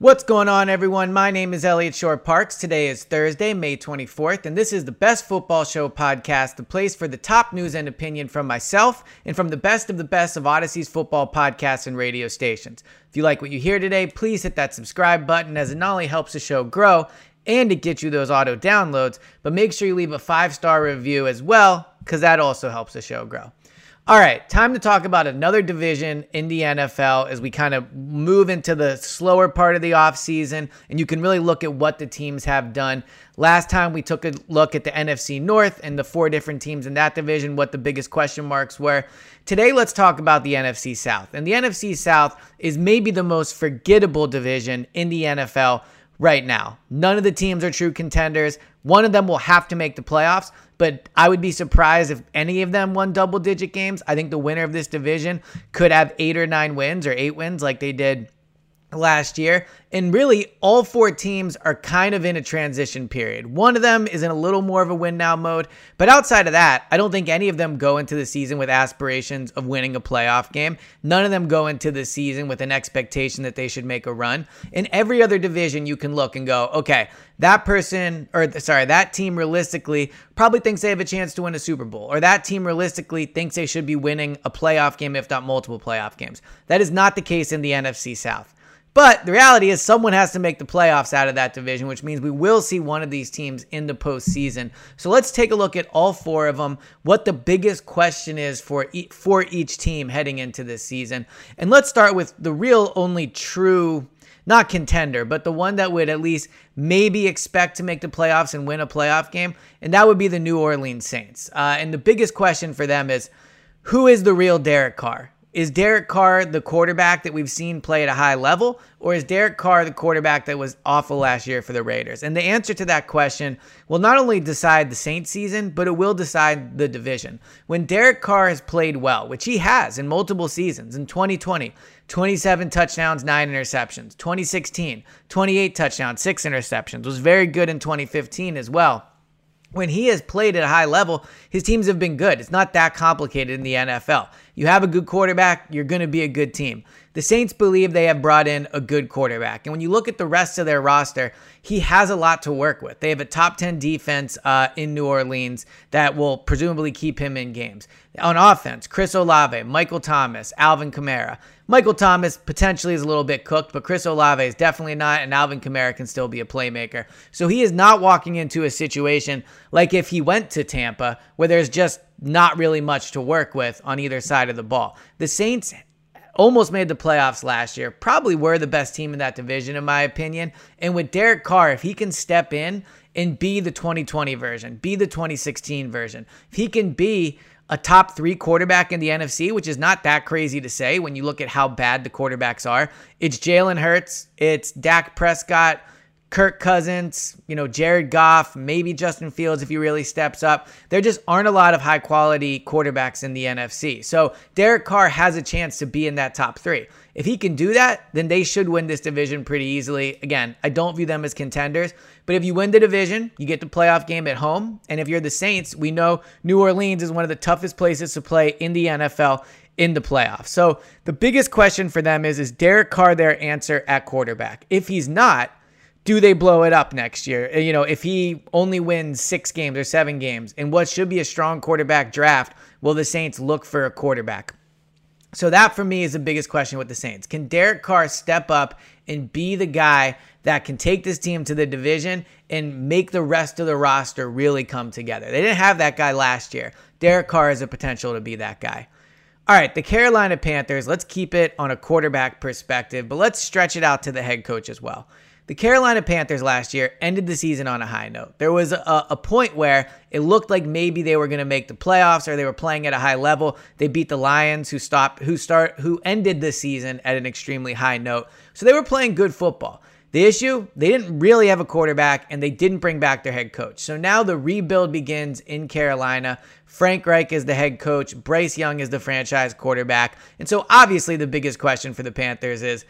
What's going on, everyone? My name is Eliot Shorr-Parks. Today is Thursday, May 24th, and this is the Best Football Show podcast, the place for the top news and opinion from myself and from the best of the best of Audacy's football podcasts and radio stations. If you like what you hear today, please hit that subscribe button as it not only helps the show grow and it gets you those auto downloads, but make sure you leave a five star review as well, because that also helps the show grow. All right, time to talk about another division in the NFL as we kind of move into the slower part of the offseason and you can really look at what the teams have done. Last time we took a look at the NFC North and the four different teams in that division, what the biggest question marks were. Today, let's talk about the NFC South. And the NFC South is maybe the most forgettable division in the NFL right now. None of the teams are true contenders. One of them will have to make the playoffs, but I would be surprised if any of them won double digit games. I think the winner of this division could have eight or nine wins or eight wins like they did last year. And really, all four teams are kind of in a transition period. One of them is in a little more of a win now mode. But outside of that, I don't think any of them go into the season with aspirations of winning a playoff game. None of them go into the season with an expectation that they should make a run. In every other division, you can look and go, okay, that person, or sorry, that team realistically probably thinks they have a chance to win a Super Bowl, or that team realistically thinks they should be winning a playoff game, if not multiple playoff games. That is not the case in the NFC South. But the reality is, someone has to make the playoffs out of that division, which means we will see one of these teams in the postseason. So let's take a look at all four of them, what the biggest question is for, e- for each team heading into this season. And let's start with the real only true, not contender, but the one that would at least maybe expect to make the playoffs and win a playoff game. And that would be the New Orleans Saints. Uh, and the biggest question for them is who is the real Derek Carr? Is Derek Carr the quarterback that we've seen play at a high level, or is Derek Carr the quarterback that was awful last year for the Raiders? And the answer to that question will not only decide the Saints season, but it will decide the division. When Derek Carr has played well, which he has in multiple seasons, in 2020, 27 touchdowns, 9 interceptions, 2016, 28 touchdowns, 6 interceptions, was very good in 2015 as well when he has played at a high level, his teams have been good. It's not that complicated in the NFL. You have a good quarterback, you're going to be a good team. The Saints believe they have brought in a good quarterback. And when you look at the rest of their roster, he has a lot to work with. They have a top 10 defense uh, in New Orleans that will presumably keep him in games. On offense, Chris Olave, Michael Thomas, Alvin Kamara. Michael Thomas potentially is a little bit cooked, but Chris Olave is definitely not, and Alvin Kamara can still be a playmaker. So he is not walking into a situation like if he went to Tampa, where there's just not really much to work with on either side of the ball. The Saints almost made the playoffs last year, probably were the best team in that division, in my opinion. And with Derek Carr, if he can step in and be the 2020 version, be the 2016 version, if he can be a top three quarterback in the NFC, which is not that crazy to say when you look at how bad the quarterbacks are. It's Jalen Hurts, it's Dak Prescott, Kirk Cousins, you know, Jared Goff, maybe Justin Fields if he really steps up. There just aren't a lot of high quality quarterbacks in the NFC. So Derek Carr has a chance to be in that top three. If he can do that, then they should win this division pretty easily. Again, I don't view them as contenders, but if you win the division, you get the playoff game at home. And if you're the Saints, we know New Orleans is one of the toughest places to play in the NFL in the playoffs. So the biggest question for them is is Derek Carr their answer at quarterback? If he's not, do they blow it up next year? Uh, you know, if he only wins six games or seven games in what should be a strong quarterback draft, will the Saints look for a quarterback? So that for me is the biggest question with the Saints. Can Derek Carr step up and be the guy that can take this team to the division and make the rest of the roster really come together? They didn't have that guy last year. Derek Carr has a potential to be that guy. All right, the Carolina Panthers, let's keep it on a quarterback perspective, but let's stretch it out to the head coach as well. The Carolina Panthers last year ended the season on a high note. There was a, a point where it looked like maybe they were going to make the playoffs or they were playing at a high level. They beat the Lions who stopped who start who ended the season at an extremely high note. So they were playing good football. The issue, they didn't really have a quarterback and they didn't bring back their head coach. So now the rebuild begins in Carolina. Frank Reich is the head coach, Bryce Young is the franchise quarterback. And so obviously the biggest question for the Panthers is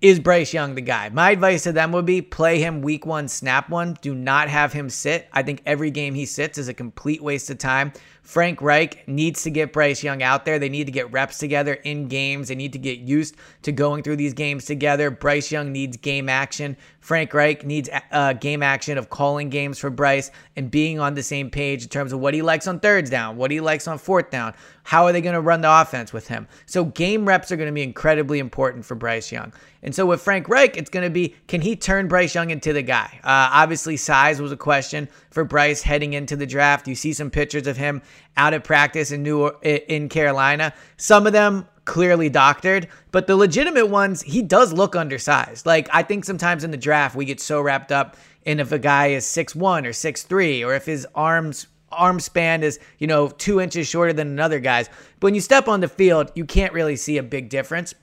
is Bryce Young the guy? My advice to them would be play him week one, snap one. Do not have him sit. I think every game he sits is a complete waste of time. Frank Reich needs to get Bryce Young out there. They need to get reps together in games. They need to get used to going through these games together. Bryce Young needs game action. Frank Reich needs uh, game action of calling games for Bryce and being on the same page in terms of what he likes on thirds down, what he likes on fourth down. How are they going to run the offense with him? So game reps are going to be incredibly important for Bryce Young. And so with Frank Reich, it's going to be can he turn Bryce Young into the guy? Uh, obviously, size was a question for Bryce heading into the draft. You see some pictures of him out at practice in New in Carolina. Some of them clearly doctored, but the legitimate ones, he does look undersized. Like I think sometimes in the draft we get so wrapped up in if a guy is six one or six three, or if his arms arm span is, you know, two inches shorter than another guy's. But when you step on the field, you can't really see a big difference.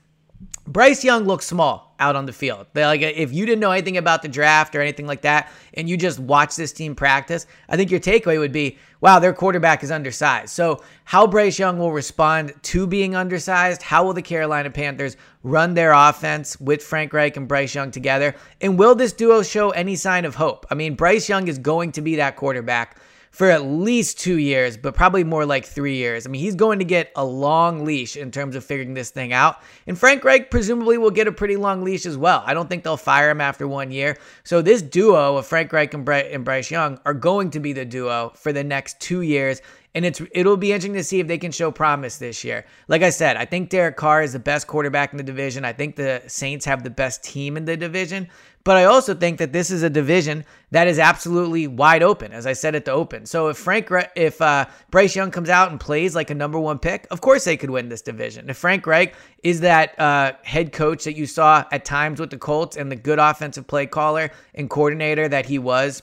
Bryce Young looks small out on the field. Like if you didn't know anything about the draft or anything like that, and you just watch this team practice, I think your takeaway would be, wow, their quarterback is undersized. So how Bryce Young will respond to being undersized? How will the Carolina Panthers run their offense with Frank Reich and Bryce Young together? And will this duo show any sign of hope? I mean, Bryce Young is going to be that quarterback for at least two years, but probably more like three years. I mean, he's going to get a long leash in terms of figuring this thing out. And Frank Reich presumably will get a pretty long leash as well. I don't think they'll fire him after one year. So this duo of Frank Reich and, Bryce Young are going to be the duo for the next two years and it's it'll be interesting to see if they can show promise this year. Like I said, I think Derek Carr is the best quarterback in the division. I think the Saints have the best team in the division, but I also think that this is a division that is absolutely wide open, as I said at the open. So if Frank, if uh, Bryce Young comes out and plays like a number one pick, of course they could win this division. If Frank Reich is that uh, head coach that you saw at times with the Colts and the good offensive play caller and coordinator that he was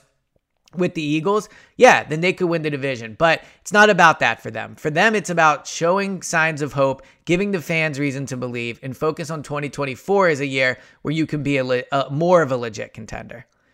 with the Eagles, yeah, then they could win the division. But it's not about that for them. For them, it's about showing signs of hope, giving the fans reason to believe, and focus on 2024 as a year where you can be a, le- a more of a legit contender.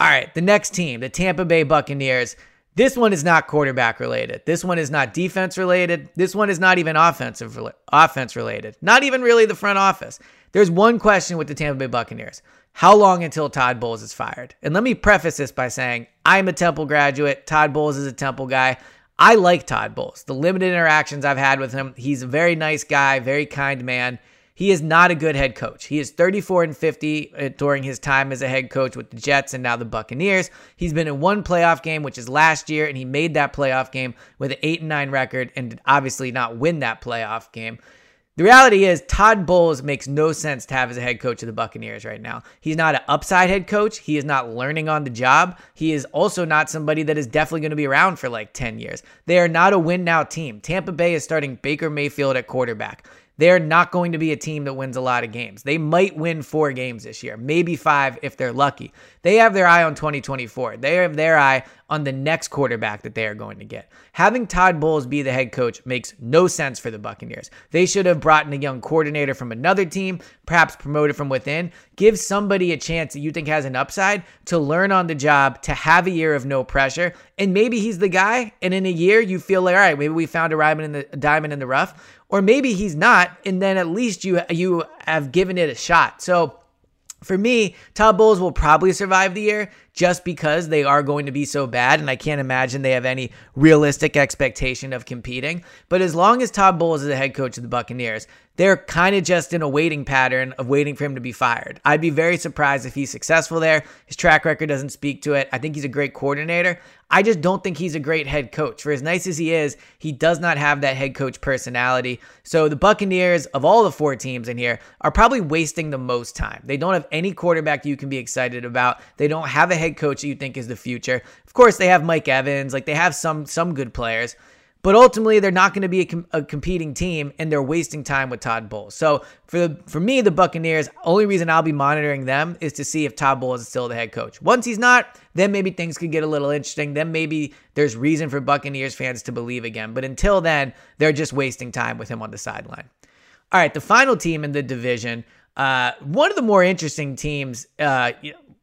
All right, the next team, the Tampa Bay Buccaneers. This one is not quarterback related. This one is not defense related. This one is not even offensive offense related. Not even really the front office. There's one question with the Tampa Bay Buccaneers. How long until Todd Bowles is fired? And let me preface this by saying I'm a Temple graduate. Todd Bowles is a Temple guy. I like Todd Bowles. The limited interactions I've had with him, he's a very nice guy, very kind man. He is not a good head coach. He is 34 and 50 uh, during his time as a head coach with the Jets and now the Buccaneers. He's been in one playoff game, which is last year, and he made that playoff game with an 8 and 9 record and did obviously not win that playoff game. The reality is, Todd Bowles makes no sense to have as a head coach of the Buccaneers right now. He's not an upside head coach. He is not learning on the job. He is also not somebody that is definitely going to be around for like 10 years. They are not a win now team. Tampa Bay is starting Baker Mayfield at quarterback they're not going to be a team that wins a lot of games. They might win four games this year, maybe five if they're lucky. They have their eye on 2024. They have their eye on the next quarterback that they are going to get. Having Todd Bowles be the head coach makes no sense for the Buccaneers. They should have brought in a young coordinator from another team, perhaps promoted from within. Give somebody a chance that you think has an upside to learn on the job, to have a year of no pressure, and maybe he's the guy. And in a year, you feel like, all right, maybe we found a diamond in the, diamond in the rough or maybe he's not, and then at least you you have given it a shot. So for me, Todd Bowles will probably survive the year. just because they are going to be so bad. And I can't imagine they have any realistic expectation of competing. But as long as Todd Bowles is the head coach of the Buccaneers, they're kind of just in a waiting pattern of waiting for him to be fired. I'd be very surprised if he's successful there. His track record doesn't speak to it. I think he's a great coordinator. I just don't think he's a great head coach. For as nice as he is, he does not have that head coach personality. So the Buccaneers, of all the four teams in here, are probably wasting the most time. They don't have any quarterback you can be excited about. They don't have a head coach that you think is the future. Of course, they have Mike Evans. Like they have some some good players. But ultimately, they're not going to be a, com- a, competing team, and they're wasting time with Todd Bowles. So for the, for me, the Buccaneers, only reason I'll be monitoring them is to see if Todd Bowles is still the head coach. Once he's not, then maybe things could get a little interesting. Then maybe there's reason for Buccaneers fans to believe again. But until then, they're just wasting time with him on the sideline. All right, the final team in the division, uh, one of the more interesting teams. Uh,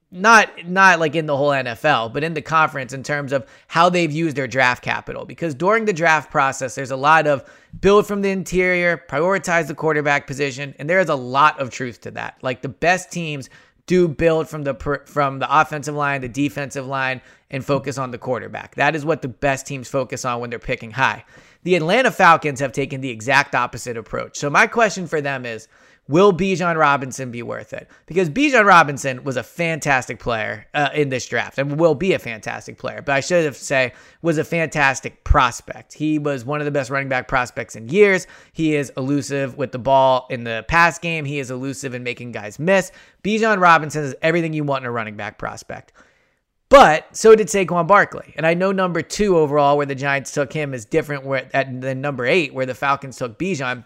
not not like in the whole NFL, but in the conference in terms of how they've used their draft capital. Because during the draft process, there's a lot of build from the interior, prioritize the quarterback position, and there is a lot of truth to that. Like the best teams do build from the from the offensive line, the defensive line, and focus on the quarterback. That is what the best teams focus on when they're picking high. The Atlanta Falcons have taken the exact opposite approach. So my question for them is Will Bijan Robinson be worth it? Because Bijan Robinson was a fantastic player uh, in this draft and will be a fantastic player, but I should have say was a fantastic prospect. He was one of the best running back prospects in years. He is elusive with the ball in the pass game. He is elusive in making guys miss. Bijan Robinson is everything you want in a running back prospect. But so did Saquon Barkley. And I know number two overall, where the Giants took him, is different where, at, than number eight, where the Falcons took Bijan.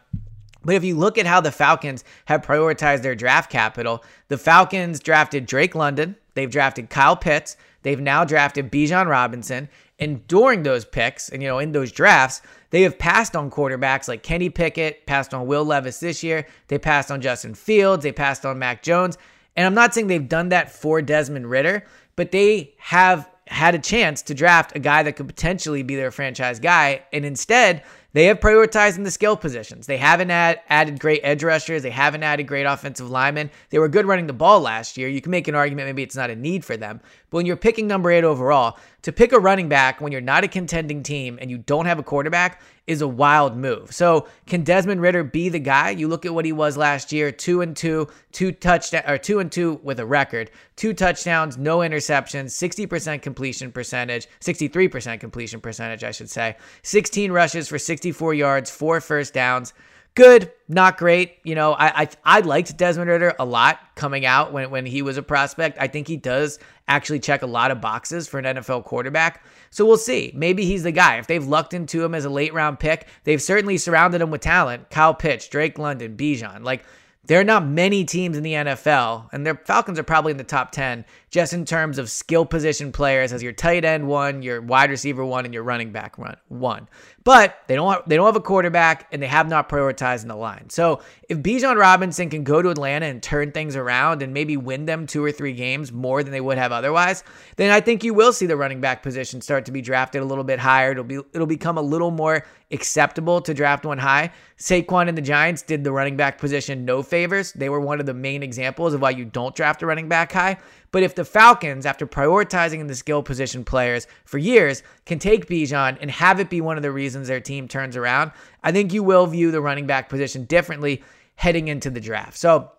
But if you look at how the Falcons have prioritized their draft capital, the Falcons drafted Drake London, they've drafted Kyle Pitts, they've now drafted Bijan Robinson, and during those picks and you know in those drafts, they have passed on quarterbacks like Kenny Pickett, passed on Will Levis this year, they passed on Justin Fields, they passed on Mac Jones, and I'm not saying they've done that for Desmond Ridder, but they have had a chance to draft a guy that could potentially be their franchise guy, and instead they have prioritized in the skill positions. They haven't add, added great edge rushers. They haven't added great offensive linemen. They were good running the ball last year. You can make an argument maybe it's not a need for them. But when you're picking number eight overall, to pick a running back when you're not a contending team and you don't have a quarterback is a wild move. So can Desmond Ridder be the guy? You look at what he was last year, two and two, two touchdown or two and two with a record, two touchdowns, no interceptions, 60% completion percentage, 63% completion percentage, I should say, 16 rushes for 64 yards, four first downs good, not great. You know, I I, I liked Desmond Ridder a lot coming out when when he was a prospect. I think he does actually check a lot of boxes for an NFL quarterback. So we'll see. Maybe he's the guy. If they've lucked into him as a late round pick, they've certainly surrounded him with talent. Kyle Pitts, Drake London, Bijan. Like there are not many teams in the NFL, and their Falcons are probably in the top 10 just in terms of skill position players as your tight end one, your wide receiver one, and your running back run one. But they don't have, they don't have a quarterback and they have not prioritized in the line. So if Bijan Robinson can go to Atlanta and turn things around and maybe win them two or three games more than they would have otherwise, then I think you will see the running back position start to be drafted a little bit higher. It'll be it'll become a little more acceptable to draft one high. Saquon and the Giants did the running back position no favors. They were one of the main examples of why you don't draft a running back high. But if the Falcons, after prioritizing the skill position players for years, can take Bijan and have it be one of the reasons their team turns around, I think you will view the running back position differently heading into the draft. So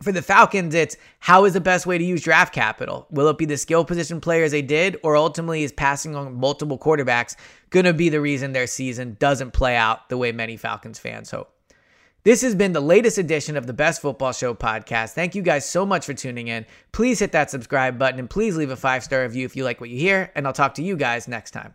for the Falcons, it's how is the best way to use draft capital? Will it be the skill position players they did, or ultimately is passing on multiple quarterbacks going to be the reason their season doesn't play out the way many Falcons fans hope? This has been the latest edition of the Best Football Show podcast. Thank you guys so much for tuning in. Please hit that subscribe button and please leave a five star review if you like what you hear. And I'll talk to you guys next time.